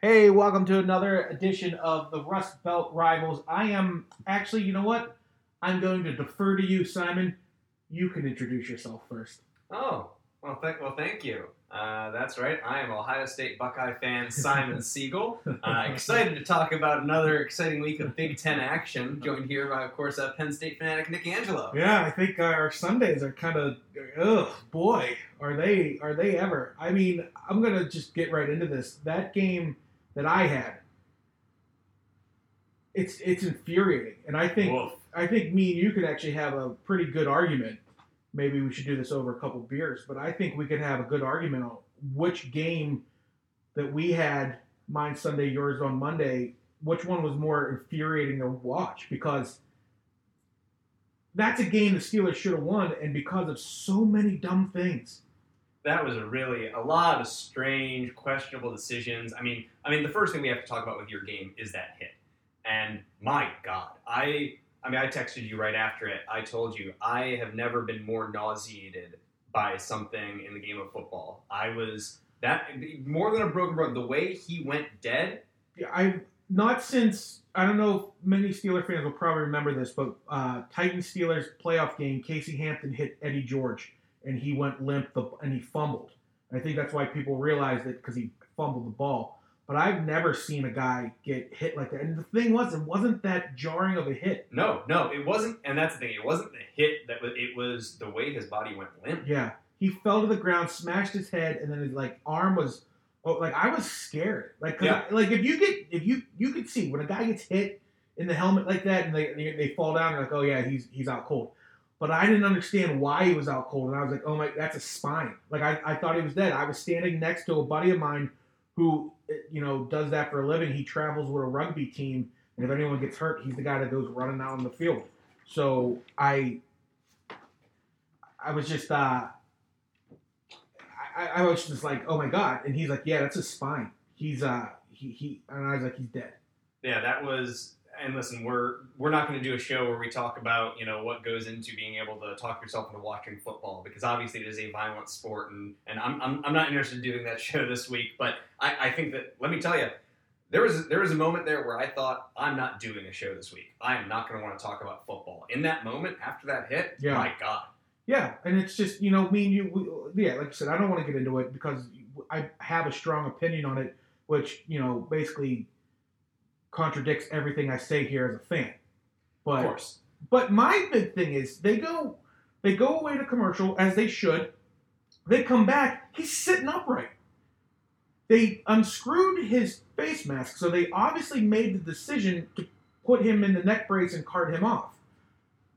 Hey, welcome to another edition of the Rust Belt Rivals. I am actually, you know what? I'm going to defer to you, Simon. You can introduce yourself first. Oh, well, thank well, thank you. Uh, that's right. I am Ohio State Buckeye fan Simon Siegel. Uh, excited to talk about another exciting week of Big Ten action. Joined here by, of course, uh, Penn State fanatic Nick Angelo. Yeah, I think our Sundays are kind of, ugh, boy, are they are they ever? I mean, I'm gonna just get right into this. That game that I had, it's it's infuriating, and I think Woof. I think me and you could actually have a pretty good argument. Maybe we should do this over a couple beers, but I think we could have a good argument on which game that we had, mine Sunday, yours on Monday, which one was more infuriating to watch because that's a game the Steelers should have won, and because of so many dumb things. That was a really a lot of strange, questionable decisions. I mean, I mean, the first thing we have to talk about with your game is that hit. And my God, I I mean, I texted you right after it. I told you I have never been more nauseated by something in the game of football. I was that more than a broken bone. The way he went dead. Yeah, I not since I don't know if many Steeler fans will probably remember this, but uh, Titans Steelers playoff game, Casey Hampton hit Eddie George, and he went limp the, and he fumbled. I think that's why people realized it because he fumbled the ball. But I've never seen a guy get hit like that. And the thing was, it wasn't that jarring of a hit. No, no, it wasn't. And that's the thing. It wasn't the hit that was. It was the way his body went limp. Yeah, he fell to the ground, smashed his head, and then his like arm was. Oh, like I was scared. Like, 'cause Yeah. I- like if you get if you you could see when a guy gets hit in the helmet like that and they they, they fall down, you're like, oh yeah, he's he's out cold. But I didn't understand why he was out cold, and I was like, oh my, that's a spine. Like I, I thought he was dead. I was standing next to a buddy of mine who you know does that for a living. He travels with a rugby team, and if anyone gets hurt, he's the guy that goes running out on the field. So I I was just uh I, I was just like, oh my god, and he's like, yeah, that's a spine. He's uh he he and I was like, he's dead. Yeah, that was. And listen, we're we're not going to do a show where we talk about you know what goes into being able to talk yourself into watching football because obviously it is a violent sport and and I'm I'm, I'm not interested in doing that show this week. But I, I think that let me tell you, there was there was a moment there where I thought I'm not doing a show this week. I am not going to want to talk about football. In that moment after that hit, Yeah. my God, Yeah, and it's just you know me and you. We, yeah, like I said, I don't want to get into it because I have a strong opinion on it, which you know basically contradicts everything I say here as a fan. But of course. But my big thing is they go they go away to commercial as they should. They come back, he's sitting upright. They unscrewed his face mask, so they obviously made the decision to put him in the neck brace and cart him off.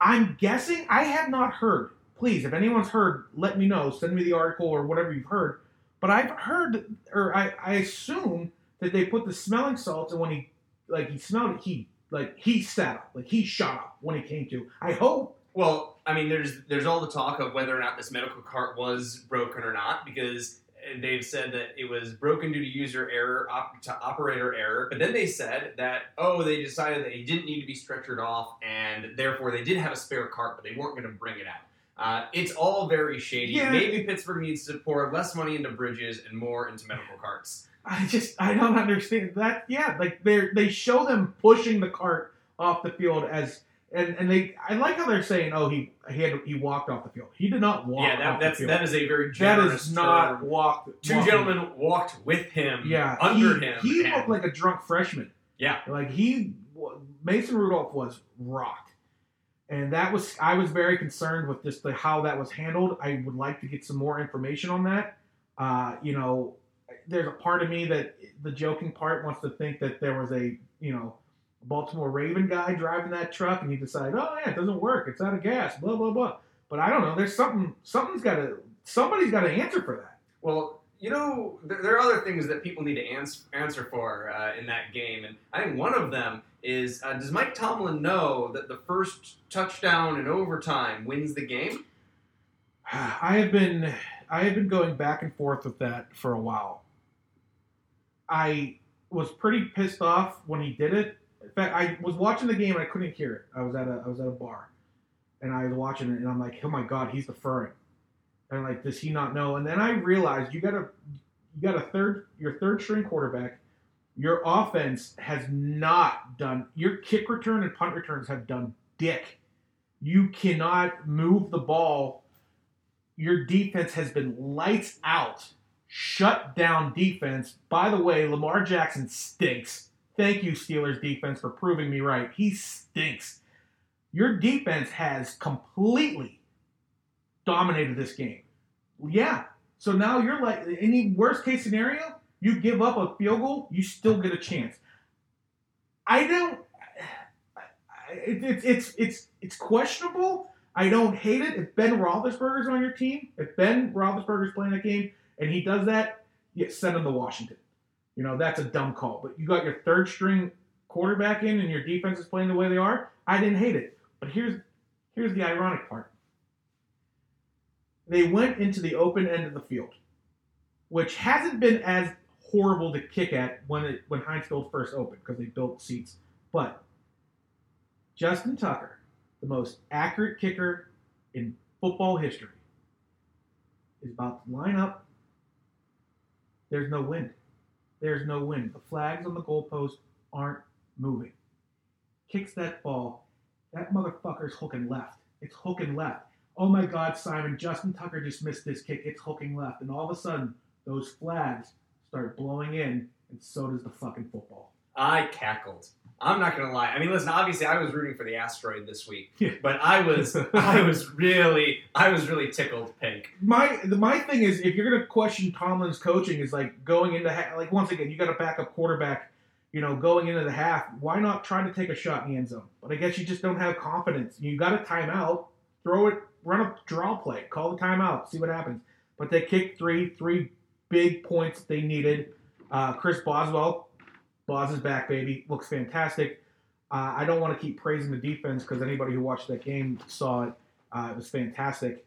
I'm guessing I have not heard. Please, if anyone's heard, let me know. Send me the article or whatever you've heard. But I've heard, or I, I assume that they put the smelling salts, and when he like he smelled it, he like he sat up, like he shot up when it came to. I hope. Well, I mean, there's there's all the talk of whether or not this medical cart was broken or not because they've said that it was broken due to user error, op- to operator error. But then they said that oh, they decided that he didn't need to be stretchered off, and therefore they did have a spare cart, but they weren't going to bring it out. Uh, it's all very shady. Yeah. Maybe Pittsburgh needs to pour less money into bridges and more into medical carts. I just I don't understand that. Yeah, like they they show them pushing the cart off the field as and and they I like how they're saying oh he he had he walked off the field. He did not walk. yeah, that, that's that is a very that generous is not term. walked. Two walking. gentlemen walked with him, Yeah, under he, him. He and- looked like a drunk freshman. Yeah. like he Mason Rudolph was rocked, and that was I was very concerned with just the how that was handled. I would like to get some more information on that. Uh, you know, there's a part of me that the joking part wants to think that there was a you know Baltimore Raven guy driving that truck, and he decided, oh yeah, it doesn't work, it's out of gas, blah blah blah. But I don't know. There's something. Something's got to. Somebody's got to answer for that. Well, you know, there, there are other things that people need to ans- answer for uh, in that game, and I think one of them is: uh, Does Mike Tomlin know that the first touchdown in overtime wins the game? I have been I have been going back and forth with that for a while. I was pretty pissed off when he did it. In fact, I was watching the game and I couldn't hear it. I was at a I was at a bar, and I was watching it and I'm like, oh my god, he's deferring. And like, does he not know? And then I realized you got a you got a third your third string quarterback Your offense has not done. Your kick return and punt returns have done dick. You cannot move the ball. Your defense has been lights out, shut down defense. By the way, Lamar Jackson stinks. Thank you, Steelers defense, for proving me right. He stinks. Your defense has completely dominated this game. Yeah. So now you're like, any worst case scenario, you give up a field goal, you still get a chance. I don't. It, it's it's it's it's questionable. I don't hate it. If Ben Roethlisberger's on your team, if Ben Roethlisberger's playing that game and he does that, yeah, send him to Washington. You know that's a dumb call. But you got your third string quarterback in, and your defense is playing the way they are. I didn't hate it. But here's here's the ironic part. They went into the open end of the field, which hasn't been as horrible to kick at when it when Heinz Field first opened because they built seats. But Justin Tucker, the most accurate kicker in football history, is about to line up. There's no wind. There's no wind. The flags on the goalpost aren't moving. Kicks that ball. That motherfucker's hooking left. It's hooking left. Oh my God, Simon, Justin Tucker just missed this kick. It's hooking left. And all of a sudden, those flags start blowing in, and so does the fucking football. I cackled. I'm not gonna lie. I mean, listen. Obviously, I was rooting for the asteroid this week, Yeah. but I was, I was really, I was really tickled pink. My the, my thing is, if you're gonna question Tomlin's coaching, is like going into ha- like once again, you got a backup quarterback, you know, going into the half. Why not try to take a shot in the end zone? But I guess you just don't have confidence. You got a timeout, throw it, run a draw play, call the timeout, see what happens. But they kicked three, three big points they needed. Uh, Chris Boswell, Boz is back, baby, looks fantastic. Uh, I don't want to keep praising the defense because anybody who watched that game saw it. Uh, it was fantastic.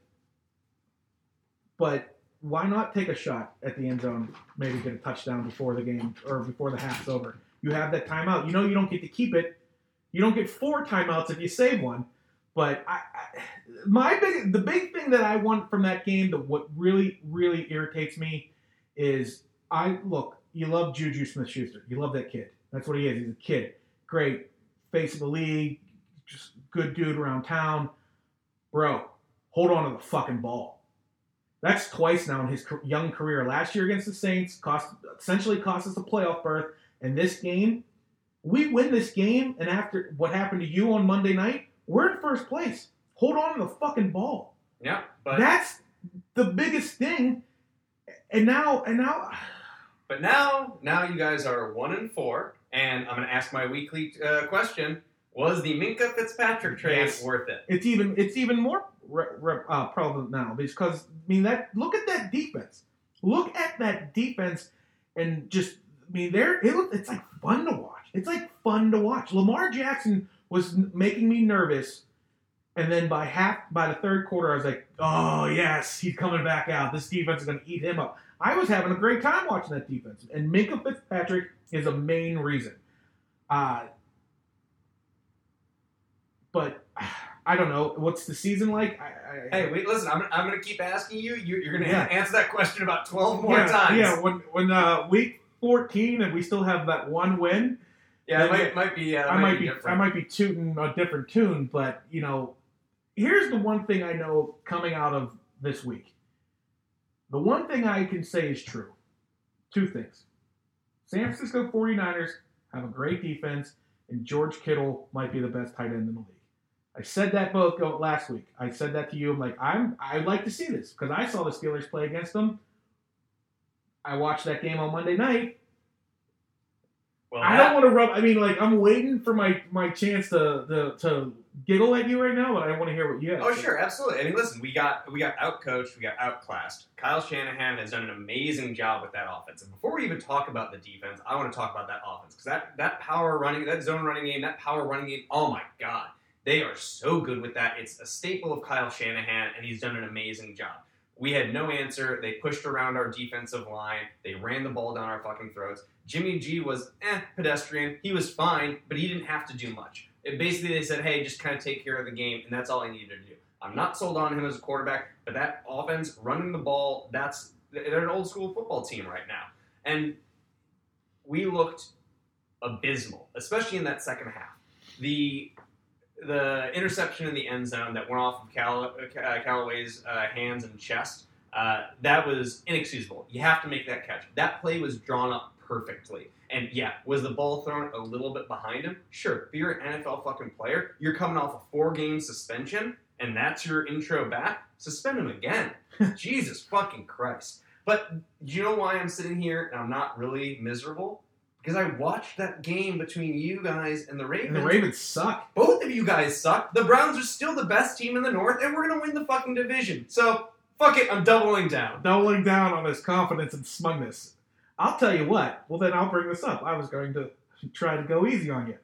But why not take a shot at the end zone? Maybe get a touchdown before the game or before the half's over. You have that timeout. You know you don't get to keep it. You don't get four timeouts if you save one. But I, I, my big, the big thing that I want from that game, that what really, really irritates me, is I look. You love Juju Smith-Schuster. You love that kid. That's what he is. He's a kid. Great face of the league. Just good dude around town. Bro, hold on to the fucking ball. That's twice now in his young career. Last year against the Saints, cost essentially cost us a playoff berth. And this game, we win this game, and after what happened to you on Monday night, we're in first place. Hold on to the fucking ball. Yeah, but That's the biggest thing. And now, and now, but now, now you guys are one and four, and I'm gonna ask my weekly uh, question: Was the Minkah Fitzpatrick trade Yes. worth it? it's even it's even more re- re- uh, prevalent now because I mean that look at that defense. Look at that defense, and just I mean there it it's like fun to watch. It's like fun to watch. Lamar Jackson was making me nervous, and then by half by the third quarter I was like, oh yes, he's coming back out. This defense is going to eat him up. I was having a great time watching that defense, and Minkah Fitzpatrick is a main reason. Uh, but I don't know. What's the season like? I, I, Hey, wait, listen. I'm, I'm gonna keep asking you. you you're gonna Yeah. answer that question about twelve more yeah, times. Yeah, when when uh, week fourteen and we still have that one win, yeah. It might, might be. Yeah, I might be different. I might be tooting a different tune. But you know, here's the one thing I know coming out of this week. The one thing I can say is true. Two things. San Francisco 49ers have a great defense, and George Kittle might be the best tight end in the league. I said that both oh, last week. I said that to you. I'm like, I'm I'd like to see this because I saw the Steelers play against them. I watched that game on Monday night. Well, I don't want to rub. I mean, like I'm waiting for my my chance to to, to giggle at you right now, but I want to hear what you have. Oh to sure, absolutely. I mean, listen, we got we got outcoached, we got outclassed. Kyle Shanahan has done an amazing job with that offense. And before we even talk about the defense, I want to talk about that offense because that that power running, that zone running game, that power running game. Oh my god, they are so good with that. It's a staple of Kyle Shanahan, and he's done an amazing job. We had no answer. They pushed around our defensive line. They ran the ball down our fucking throats. Jimmy G was eh pedestrian. He was fine, but he didn't have to do much. It basically, they said, hey, just kind of take care of the game, and that's all I needed to do. I'm not sold on him as a quarterback, but that offense, running the ball, that's they're an old school football team right now. And we looked abysmal, especially in that second half. The the interception in the end zone that went off of Cal, uh, Callaway's uh, hands and chest, uh, that was inexcusable. You have to make that catch. That play was drawn up perfectly. And yeah, was the ball thrown a little bit behind him? Sure. But you're an NFL fucking player. You're coming off a four game suspension, and that's your intro back. Suspend him again. Jesus fucking Christ. But you know why I'm sitting here and I'm not really miserable? Because I watched that game between you guys and the Ravens. And the Ravens suck. Both of you guys suck. The Browns are still the best team in the North, and we're gonna win the fucking division. So fuck it, I'm doubling down. Doubling down on his confidence and smugness. I'll tell you what. Well, then I'll bring this up. I was going to try to go easy on you,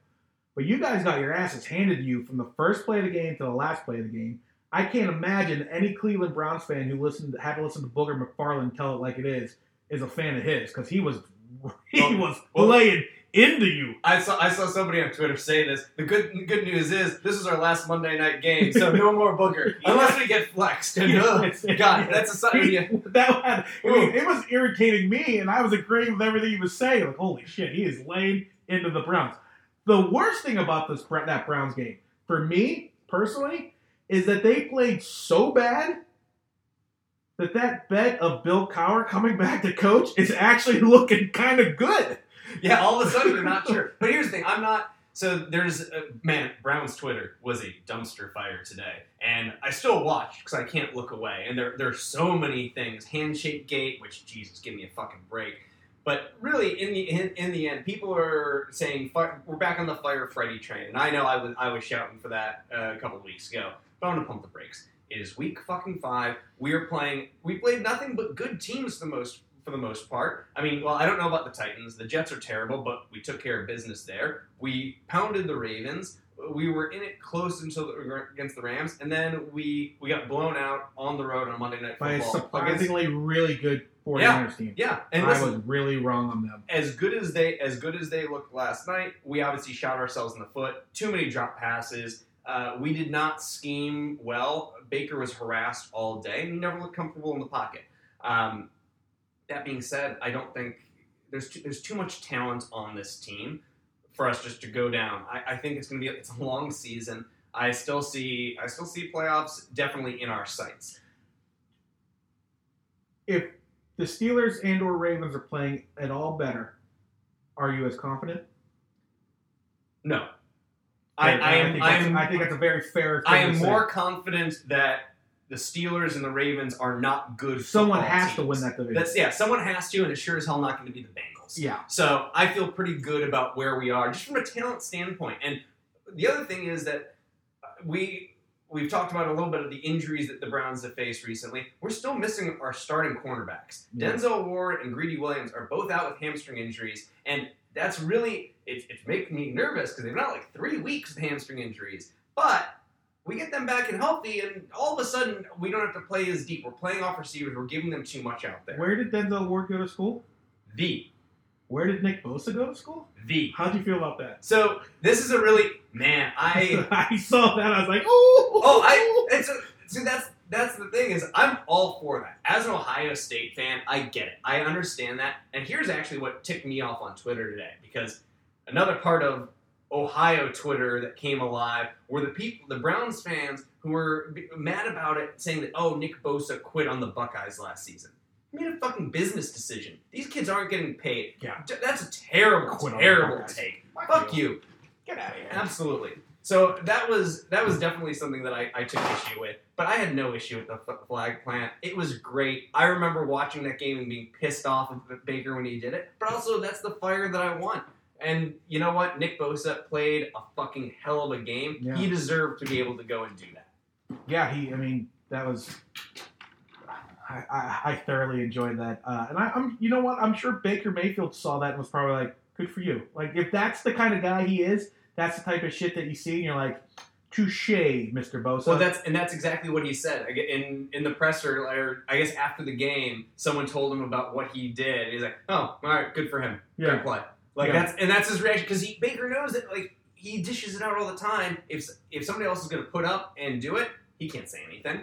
but you guys got your asses handed to you from the first play of the game to the last play of the game. I can't imagine any Cleveland Browns fan who listened had to listen to Booger McFarland tell it like it is is a fan of his because he was he Well- was well- laying into you. I saw I saw somebody on Twitter say this. The good good news is this is our last Monday night game, so no more booger unless we get flexed. And ugh, God, that's a sign. Yeah. that had, I mean, it was irritating me, and I was agreeing with everything he was saying. Like, holy shit, he is laying into the Browns. The worst thing about this that Browns game, for me personally, is that they played so bad that that bet of Bill Cowher coming back to coach is actually looking kind of good. Yeah, all of a sudden you're not sure. But here's the thing: I'm not. So there's man, Brown's Twitter was a dumpster fire today, and I still watch because I can't look away. And there there's so many things. Handshake gate, which Jesus, give me a fucking break. But really, in the in, in the end, people are saying we're back on the fire Freddie train, and I know I was I was shouting for that uh, a couple of weeks ago. But I'm gonna pump the brakes. It is week fucking five. We are playing. We played nothing but good teams the most for the most part. I mean, well, I don't know about the Titans. The Jets are terrible, but we took care of business there. We pounded the Ravens. We were in it close until the, against the Rams, and then we we got blown out on the road on Monday Night By a Football. surprisingly really good 49ers team. yeah, and I listen, was really wrong on them. as good as they as good as they looked last night, we obviously shot ourselves in the foot. Too many drop passes. Uh, we did not scheme well. Baker was harassed all day, and he never looked comfortable in the pocket. Um, that being said, I don't think there's too, there's too much talent on this team for us just to go down. I, I think it's going to be it's a long season. I still see I still see playoffs definitely in our sights. If the Steelers and or Ravens are playing at all better, are you as confident? No, I, I am think I that's, am I think that's a very fair. Thing I am more confident that the Steelers and the Ravens are not good. Someone has to win that division. That's yeah, someone has to, and it's sure as hell not going to be the Bengals. yeah. So I feel pretty good about where we are, just from a talent standpoint. And the other thing is that uh, we we've talked about a little bit of the injuries that the Browns have faced recently. We're still missing our starting cornerbacks. Yeah. Denzel Ward and Greedy Williams are both out with hamstring injuries, and that's really it's, it's making me nervous because they've not like three weeks with hamstring injuries, but. We get them back and healthy, and all of a sudden we don't have to play as deep. We're playing off receivers. We're giving them too much out there. Where did Denzel Ward go to school? the Where did Nick Bosa go to school? the How'd you feel about that? So this is a really man. I I saw that. I was like, oh, oh I it's a, see that's that's the thing is I'm all for that. As an Ohio State fan, I get it. I understand that. And here's actually what ticked me off on Twitter today because another part of Ohio Twitter that came alive were the people, the Browns fans who were mad about it, saying that oh Nick Bosa quit on the Buckeyes last season. He made a fucking business decision. These kids aren't getting paid. Yeah. That's a terrible, Quit terrible take. Fuck you. Get out of here. Absolutely. So that was that was definitely something that I, I took issue with, but I had no issue with the f- flag plant. It was great. I remember watching that game and being pissed off of Baker when he did it, but also that's the fire that I want. And you know what? Nick Bosa played a fucking hell of a game. Yeah. He deserved to be able to go and do that. Yeah, he. I mean, that was. I, I, I thoroughly enjoyed that, uh, and I, I'm. You know what? I'm sure Baker Mayfield saw that and was probably like, "Good for you." Like, if that's the kind of guy he is, that's the type of shit that you see, and you're like, "Touche, Mister Bosa." So that's and that's exactly what he said I get- in in the presser. Or I guess after the game, someone told him about what he did. He's like, "Oh, all right, good for him. yeah. Good play." Like Yeah. that's and that's his reaction because he Baker knows that like he dishes it out all the time. If if somebody else is going to put up and do it, he can't say anything.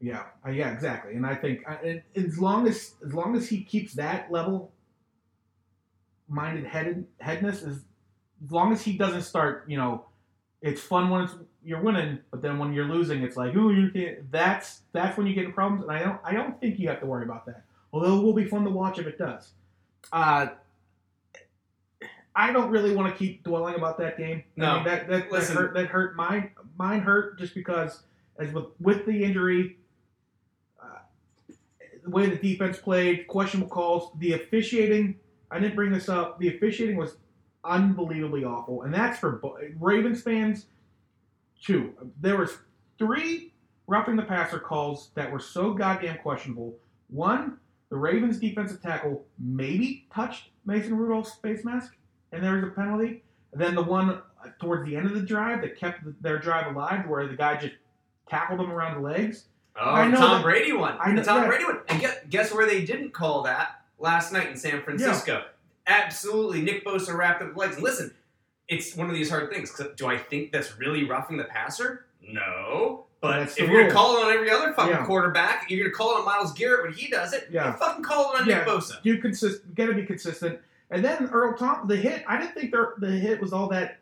Yeah, uh, yeah, exactly. And I think uh, and as long as as long as he keeps that level minded headed headness is as long as he doesn't start, you know, it's fun when it's you're winning, but then when you're losing, it's like, ooh, you can't. That's that's when you get in problems, and I don't I don't think you have to worry about that. Although it will be fun to watch if it does. Uh, I don't really want to keep dwelling about that game. I No. mean, that that, that hurt. That hurt. Mine mine hurt just because as with with the injury, uh, the way the defense played, questionable calls, the officiating. I didn't bring this up. The officiating was unbelievably awful, and that's for Ravens fans. too. there was three roughing the passer calls that were so goddamn questionable. One, the Ravens defensive tackle maybe touched Mason Rudolph's face mask, and there was a penalty. then the one uh, towards the end of the drive that kept their drive alive, where the guy just tackled him around the legs. Oh, I know Tom that- Brady one. I know- the Tom yeah. Brady one. And guess, guess where they didn't call that last night in San Francisco? Absolutely, Nick Bosa wrapped up the legs. Listen, it's one of these hard things. Do I think that's really roughing the passer? No. But if you're gonna call it on every other fucking Yeah. quarterback, you're gonna call it on Myles Garrett when he does it. Yeah. you fucking call it on Yeah. Nick Bosa. You consist, got to be consistent. And then Earl Tom, the hit. I didn't think the the hit was all that.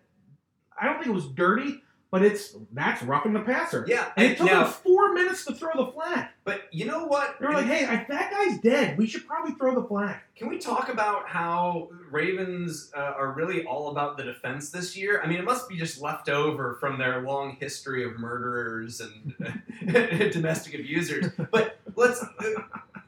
I don't think it was dirty, but it's that's roughing the passer. Yeah, And it took now, them four minutes to throw the flag. but you know what? They were like, "Hey, I, that guy's dead. We should probably throw the flag." Can we talk about how Ravens uh, are really all about the defense this year? I mean, it must be just left over from their long history of murderers and domestic abusers. But let's.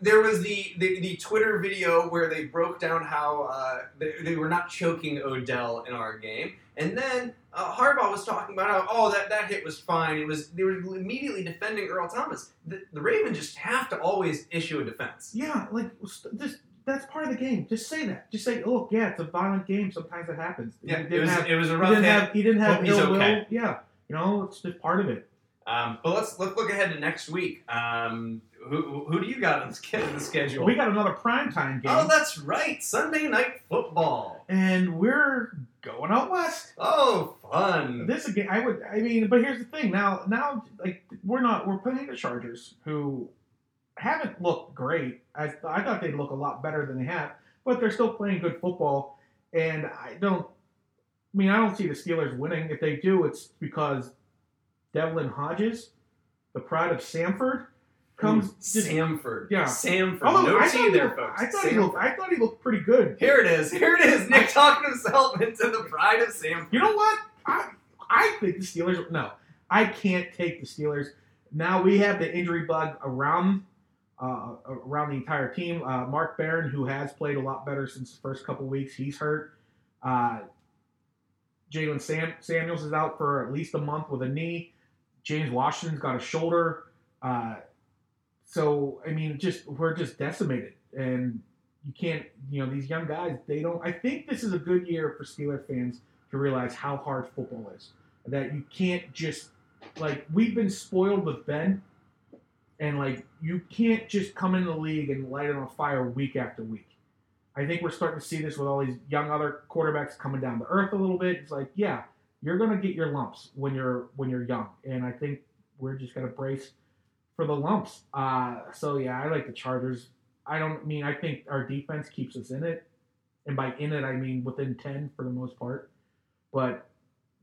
There was the, the, the Twitter video where they broke down how uh, they, they were not choking Odell in our game, and then uh, Harbaugh was talking about how oh that, that hit was fine. It was they were immediately defending Earl Thomas. The, the Ravens just have to always issue a defense. Yeah, like just that's part of the game. Just say that. Just say, "Look, yeah, it's a violent game. Sometimes it happens." Yeah, it was, have, it was a he rough didn't hit. have he didn't have ill okay. will. Yeah, you know, it's just part of it. Um, but let's let's look ahead to next week. Um, who, who do you got on the schedule? We got another primetime game, oh, that's right, Sunday night football. and we're going out west. Oh, fun! This again, I would. I mean, but here's the thing. Now, now, like we're not. We're playing the Chargers, who haven't looked great. I, I thought they'd look a lot better than they have, but they're still playing good football. And I don't. I mean, I don't see the Steelers winning. If they do, it's because Devlin Hodges, the pride of Sanford, comes Ooh. Samford. Yeah. Samford. Although no I T thought, there, looked, folks. I thought he looked. I thought he looked pretty good. Here it is. Here it is. Nick talking himself into the pride of Samford. You know what? I I think the Steelers. No, I can't take the Steelers. Now we have the injury bug around uh, around the entire team. Uh, Mark Barron, who has played a lot better since the first couple weeks, he's hurt. Uh, Jaylen Sam- Samuels is out for at least a month with a knee. James Washington's got a shoulder. So I mean, just we're just decimated, and you can't. You know, these young guys. They don't. I think this is a good year for Steeler fans to realize how hard football is. That you can't just like we've been spoiled with Ben, and like you can't just come in the league and light it on fire week after week. I think we're starting to see this with all these young other quarterbacks coming down to earth a little bit. It's like, yeah, you're gonna get your lumps when you're when you're young, and I think we're just gonna brace for the lumps. Uh, so yeah, I like the Chargers. I don't mean I think our defense keeps us in it, and by in it I mean within ten for the most part. But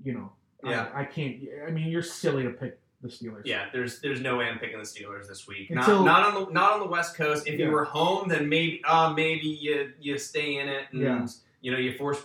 you know, Yeah. I, I can't. I mean, you're silly to pick the Steelers. Yeah, there's there's no way I'm picking the Steelers this week. Until- not not on the not on the West Coast. If Yeah. you were home, then maybe uh maybe you you stay in it and Yeah. You know you force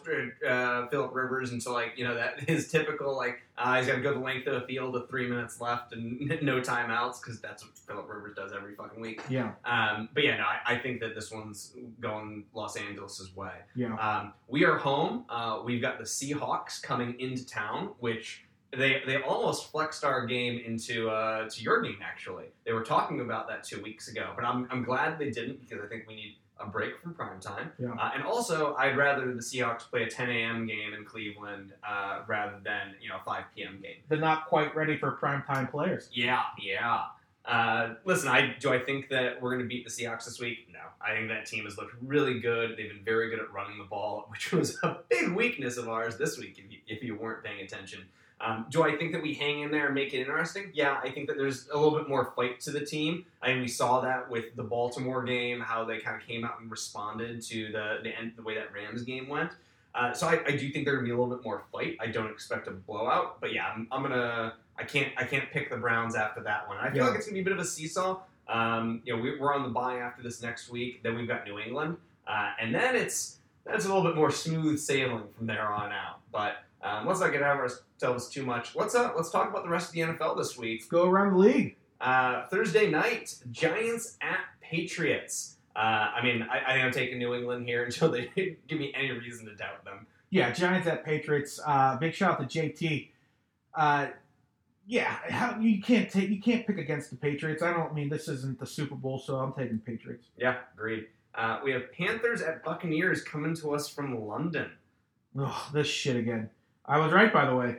uh, Philip Rivers into like you know that his typical like uh, he's got to go the length of the field with three minutes left and no timeouts because that's what Philip Rivers does every fucking week. yeah, Um, but yeah, no, I, I think that this one's going Los Angeles' way. yeah. Um, we are home. Uh, we've got the Seahawks coming into town, which they they almost flexed our game into uh, to your game. Actually, they were talking about that two weeks ago, but I'm, I'm glad they didn't because I think we need a break from prime time. Yeah. Uh, and also, I'd rather the Seahawks play a 10 a.m. game in Cleveland uh, rather than you know a 5 p.m. game. They're not quite ready for primetime players. Yeah, yeah. Uh, listen, I do I think that we're going to beat the Seahawks this week? No, I think that team has looked really good. They've been very good at running the ball, which was a big weakness of ours this week. If you, if you weren't paying attention, Um, do I think that we hang in there and make it interesting? Yeah, I think that there's a little bit more fight to the team. I mean, we saw that with the Baltimore game, how they kind of came out and responded to the the, end, the way that Rams game went. Uh, so I, I do think there gonna be a little bit more fight. I don't expect a blowout, but yeah, I'm, I'm gonna. I can't. I can't pick the Browns after that one. I feel Yeah. like it's gonna be a bit of a seesaw. Um, you know, we, we're on the bye after this next week. Then we've got New England, uh, and then it's that's a little bit more smooth sailing from there on out. But um, let's not get out of ourselves too much. Let's uh, let's talk about the rest of the NFL this week. Let's go around the league. Uh, Thursday night, Giants at Patriots. Uh, I mean, I, I think I'm taking New England here until they give me any reason to doubt them. Yeah, Giants at Patriots. Uh, big shout out to JT. Uh, yeah, how, you can't take you can't pick against the Patriots. I don't mean this isn't the Super Bowl, so I'm taking Patriots. Yeah, agreed. Uh, we have Panthers at Buccaneers coming to us from London. Oh, this shit again. I was right, by the way.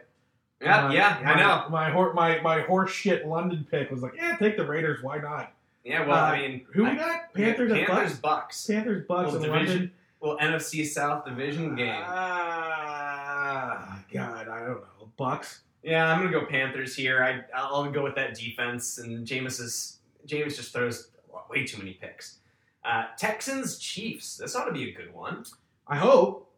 Yeah, My- yeah, I know. My hor- my my horse shit London pick was like, yeah, take the Raiders. Why not? Yeah, well, Uh, I mean, Who I- we got? Panthers and Panthers, Bucks. Bucks. Panthers, Bucks, Well, division London. Well, NFC South division game. Ah, God, I don't know. Bucks. Yeah, I'm gonna go Panthers here. I I'll go with that defense, and Jameis is James just throws way too many picks. Uh, Texans Chiefs. This ought to be a good one. I hope.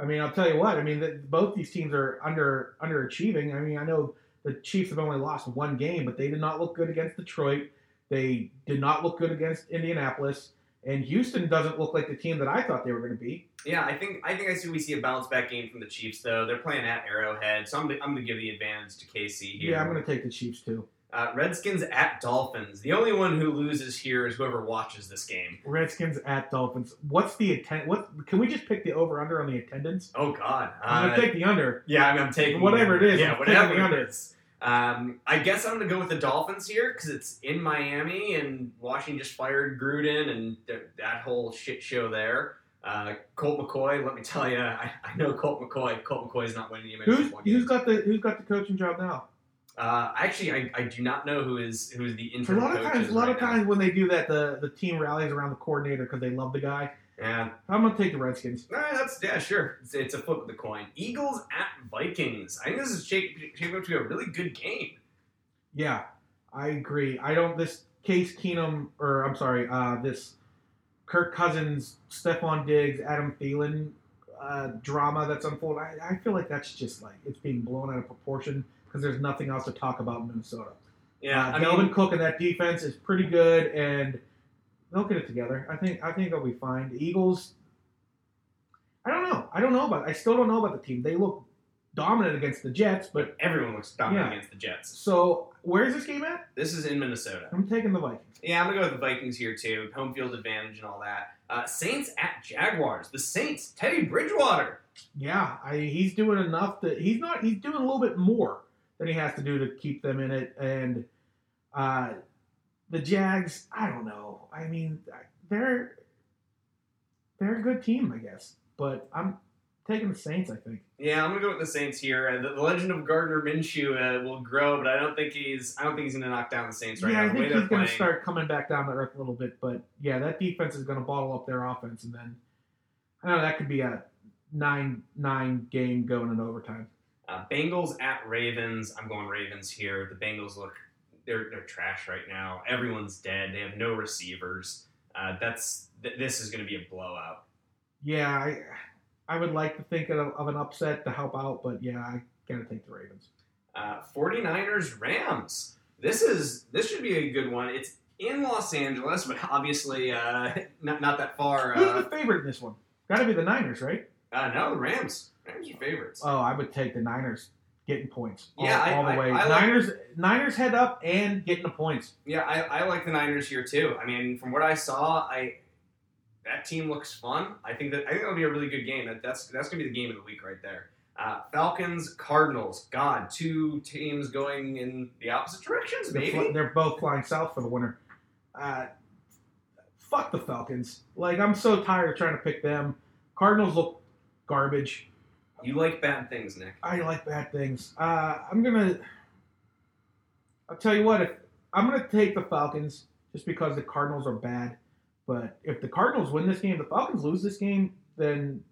I mean, I'll tell you what. I mean, the, both these teams are under underachieving. I mean, I know the Chiefs have only lost one game, but they did not look good against Detroit. They did not look good against Indianapolis, and Houston doesn't look like the team that I thought they were going to be. Yeah, I think I think I see we see a bounce back game from the Chiefs though. They're playing at Arrowhead, so I'm I'm gonna give the advantage to KC here. Yeah, I'm going to take the Chiefs too. Uh, Redskins at Dolphins. The only one who loses here is whoever watches this game. Redskins at Dolphins. What's the attend? What can we just pick the over under on the attendance? Oh God. I'm Uh, going to take the under. yeah, I'm, I'm taking Whatever it is, Yeah, I'm whatever the under. is. Um, I guess I'm gonna go with the Dolphins here because it's in Miami and Washington just fired Gruden and th- that whole shit show there. Uh, Colt McCoy, let me tell you, I, I know Colt McCoy. Colt McCoy is not winning the Who's football game. who's got the who's got the coaching job now? Uh, actually, I, I do not know who is who is the interim. A lot of times, a lot right of now. times when they do that, the the team rallies around the coordinator because they love the guy. Yeah, I'm gonna take the Redskins. All right, that's yeah, sure. It's, it's a flip of the coin. Eagles at Vikings. I think this is shaping shaping up to be a really good game. Yeah, I agree. I don't this Case Keenum or I'm sorry, uh, this Kirk Cousins, Stefon Diggs, Adam Thielen uh, drama that's unfolding. I, I feel like that's just like it's being blown out of proportion because there's nothing else to talk about in Minnesota. Yeah, uh, I mean, Cook and that defense is pretty good, and they'll get it together. I think I think they'll be fine. The Eagles. I don't know. I don't know about. I still don't know about the team. They look dominant against the Jets, but everyone looks dominant Yeah. against the Jets. so where's this game at? This is in Minnesota. I'm taking the Vikings. Yeah, I'm gonna go with the Vikings here too. Home field advantage and all that. Uh, Saints at Jaguars. The Saints. Teddy Bridgewater. Yeah, I, he's doing enough that he's not. He's doing a little bit more than he has to do to keep them in it. And uh, the Jags, I don't know. I mean, they're they're a good team, I guess. But I'm taking the Saints. I think. Yeah, I'm gonna go with the Saints here. Uh, the, the legend of Gardner Minshew uh, will grow, but I don't think he's. I don't think he's gonna knock down the Saints right yeah, now. I The think he's playing. start coming back down to earth a little bit. But yeah, that defense is to bottle up their offense, and then I know that could be a nine nine game going in overtime. Uh, Bengals at Ravens. I'm going Ravens here. The Bengals look they're they're trash right now. Everyone's dead. They have no receivers. Uh, that's th- this is going to be a blowout. Yeah, I I would like to think of, of an upset to help out, but yeah, I gotta take the Ravens. Uh, 49ers Rams. This is this should be a good one. It's in Los Angeles, but obviously uh, not not that far. Who's Uh, the favorite in this one? Got to be the Niners, right? Uh, no, the Rams. Rams are favorites. Oh, I would take the Niners getting points. All, Yeah, I- all the I- way. I like- Niners, Niners head up and getting the points. Yeah, I, I like the Niners here too. I mean, from what I saw, I that team looks fun. I think that I think that'll be a really good game. That, that's that's gonna be the game of the week right there. Uh, Falcons, Cardinals. God, two teams going in the opposite directions. They're, Maybe. fl- they're both flying south for the winter. Uh, fuck the Falcons. Like I'm so tired of trying to pick them. Cardinals look garbage. You like bad things, Nick. I like bad things. Uh, I'm gonna. I'll tell you what. If I'm gonna take the Falcons just because the Cardinals are bad, but if the Cardinals win this game, the Falcons lose this game, then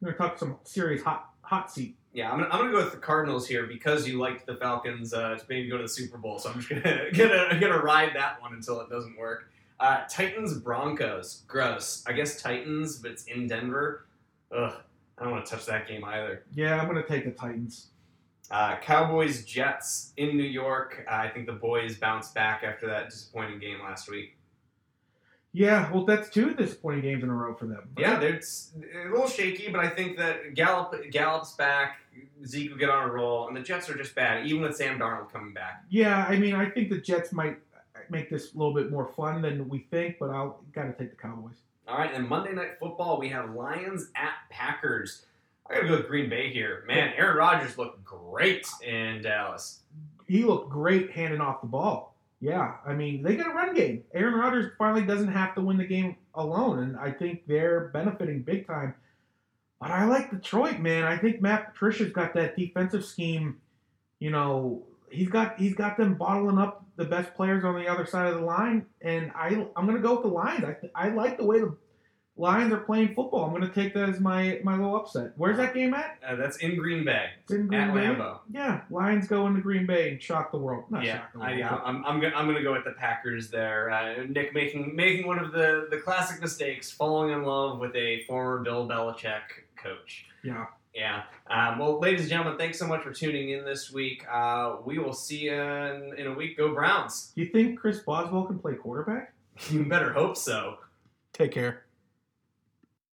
We're gonna talk some serious hot hot seat. Yeah, I'm gonna, I'm gonna go with the Cardinals here because you liked the Falcons uh, to maybe go to the Super Bowl. So I'm just gonna gonna, gonna ride that one until it doesn't work. Uh, Titans Broncos, gross. I guess Titans, but it's in Denver. Ugh, I don't want to touch that game either. Yeah, I'm gonna take the Titans. Uh, Cowboys Jets in New York. Uh, I think the boys bounced back after that disappointing game last week. Yeah, well, that's two disappointing games in a row for them. Yeah, it's a little shaky, but I think that Gallup Gallup's back. Zeke will get on a roll, and the Jets are just bad, even with Sam Darnold coming back. Yeah, I mean, I think the Jets might make this a little bit more fun than we think, but I'll gotta take the Cowboys. All right, and Monday Night Football, we have Lions at Packers. I gotta go with Green Bay here. Man, Aaron Rodgers looked great in Dallas. He looked great handing off the ball. Yeah, I mean, they got a run game. Aaron Rodgers finally doesn't have to win the game alone, and I think they're benefiting big time. But I like Detroit, man. I think Matt Patricia's got that defensive scheme. You know, he's got he's got them bottling up the best players on the other side of the line, and I I'm gonna go with the Lions. I I like the way the Lions are playing football. I'm gonna take that as my my little upset. Where's that game at? Uh, that's in Green Bay It's in Green at Bay. Lambeau. Yeah, Lions go into Green Bay and shock the world. Not Yeah, shock the I, yeah. I'm I'm gonna I'm gonna go with the Packers there. Uh, Nick making making one of the the classic mistakes, falling in love with a former Bill Belichick coach. yeah. Yeah. Um, well, ladies and gentlemen, thanks so much for tuning in this week. Uh, we will see you in, in a week. Go Browns. You think Chris Boswell can play quarterback? You better hope so. Take care.